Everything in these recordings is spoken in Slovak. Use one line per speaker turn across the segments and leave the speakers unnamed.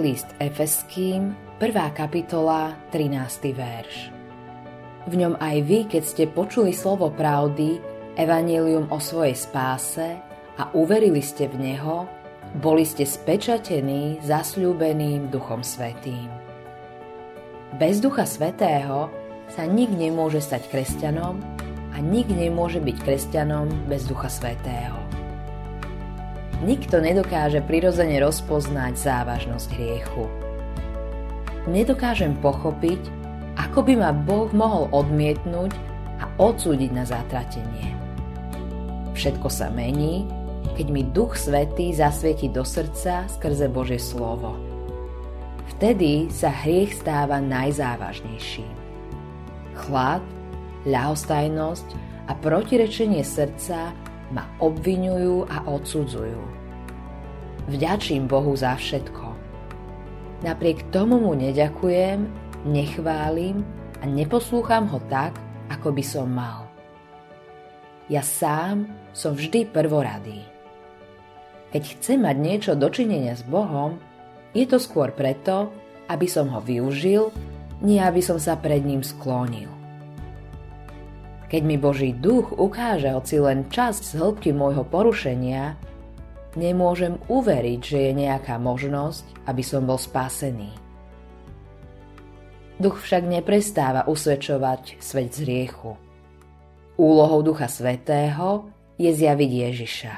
List Efeským, 1. kapitola, 13. verš. V ňom aj vy, keď ste počuli slovo pravdy, evanelium o svojej spáse a uverili ste v Neho, boli ste spečatení zasľúbeným Duchom Svetým. Bez Ducha Svetého sa nik nemôže stať kresťanom a nik nemôže byť kresťanom bez Ducha Svetého. Nikto nedokáže prirodzene rozpoznať závažnosť hriechu. Nedokážem pochopiť, ako by ma Boh mohol odmietnúť a odsúdiť na zatratenie. Všetko sa mení, keď mi Duch Svetý zasvieti do srdca skrze Božie slovo. Vtedy sa hriech stáva najzávažnejším. Chlad, ľahostajnosť a protirečenie srdca ma obvinujú a odsudzujú. Vďačím Bohu za všetko. Napriek tomu mu neďakujem, nechválim a neposlúcham ho tak, ako by som mal. Ja sám som vždy prvoradý. Keď chcem mať niečo dočinenia s Bohom, je to skôr preto, aby som ho využil, nie aby som sa pred ním sklonil. Keď mi Boží duch ukáže hoci len časť z hĺbky môjho porušenia, nemôžem uveriť, že je nejaká možnosť, aby som bol spásený. Duch však neprestáva usvedčovať svet z riechu. Úlohou Ducha Svetého je zjaviť Ježiša.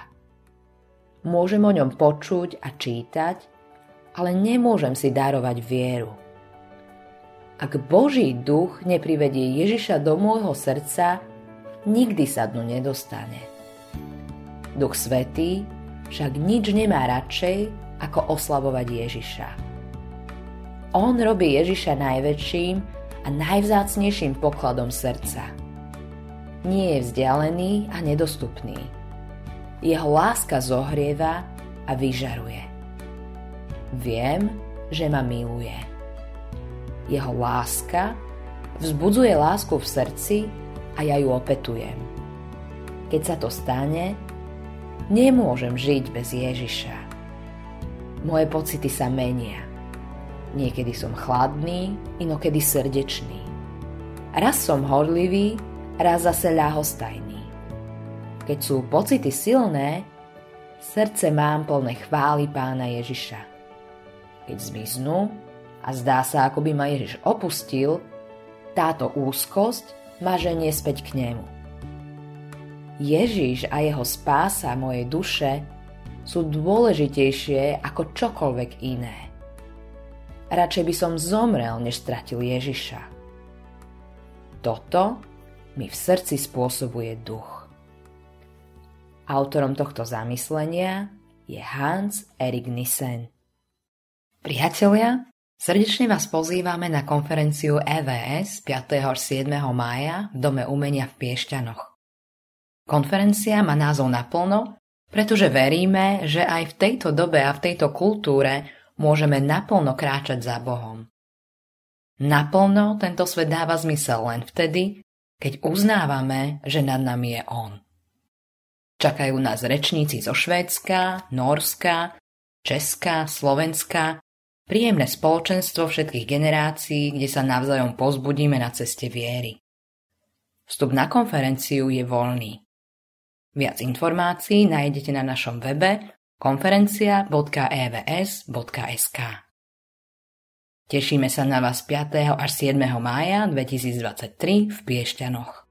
Môžem o ňom počuť a čítať, ale nemôžem si darovať vieru. Ak Boží duch neprivedie Ježiša do môjho srdca, nikdy sa dnu nedostane. Duch Svetý však nič nemá radšej, ako oslavovať Ježiša. On robí Ježiša najväčším a najvzácnejším pokladom srdca. Nie je vzdialený a nedostupný. Jeho láska zohrieva a vyžaruje. Viem, že ma miluje jeho láska vzbudzuje lásku v srdci a ja ju opetujem. Keď sa to stane, nemôžem žiť bez Ježiša. Moje pocity sa menia. Niekedy som chladný, inokedy srdečný. Raz som horlivý, raz zase ľahostajný. Keď sú pocity silné, srdce mám plné chvály pána Ježiša. Keď zmiznú, a zdá sa, ako by ma Ježiš opustil, táto úzkosť ma ženie späť k nemu. Ježiš a jeho spása mojej duše sú dôležitejšie ako čokoľvek iné. Radšej by som zomrel, než stratil Ježiša. Toto mi v srdci spôsobuje duch. Autorom tohto zamyslenia je Hans Erik Nissen. Priatelia, Srdečne vás pozývame na konferenciu EVS 5. až 7. mája v Dome umenia v Piešťanoch. Konferencia má názov naplno, pretože veríme, že aj v tejto dobe a v tejto kultúre môžeme naplno kráčať za Bohom. Naplno tento svet dáva zmysel len vtedy, keď uznávame, že nad nami je On. Čakajú nás rečníci zo Švédska, Norska, Česka, Slovenska Príjemné spoločenstvo všetkých generácií, kde sa navzájom pozbudíme na ceste viery. Vstup na konferenciu je voľný. Viac informácií nájdete na našom webe konferencia.evs.sk. Tešíme sa na vás 5. až 7. mája 2023 v Piešťanoch.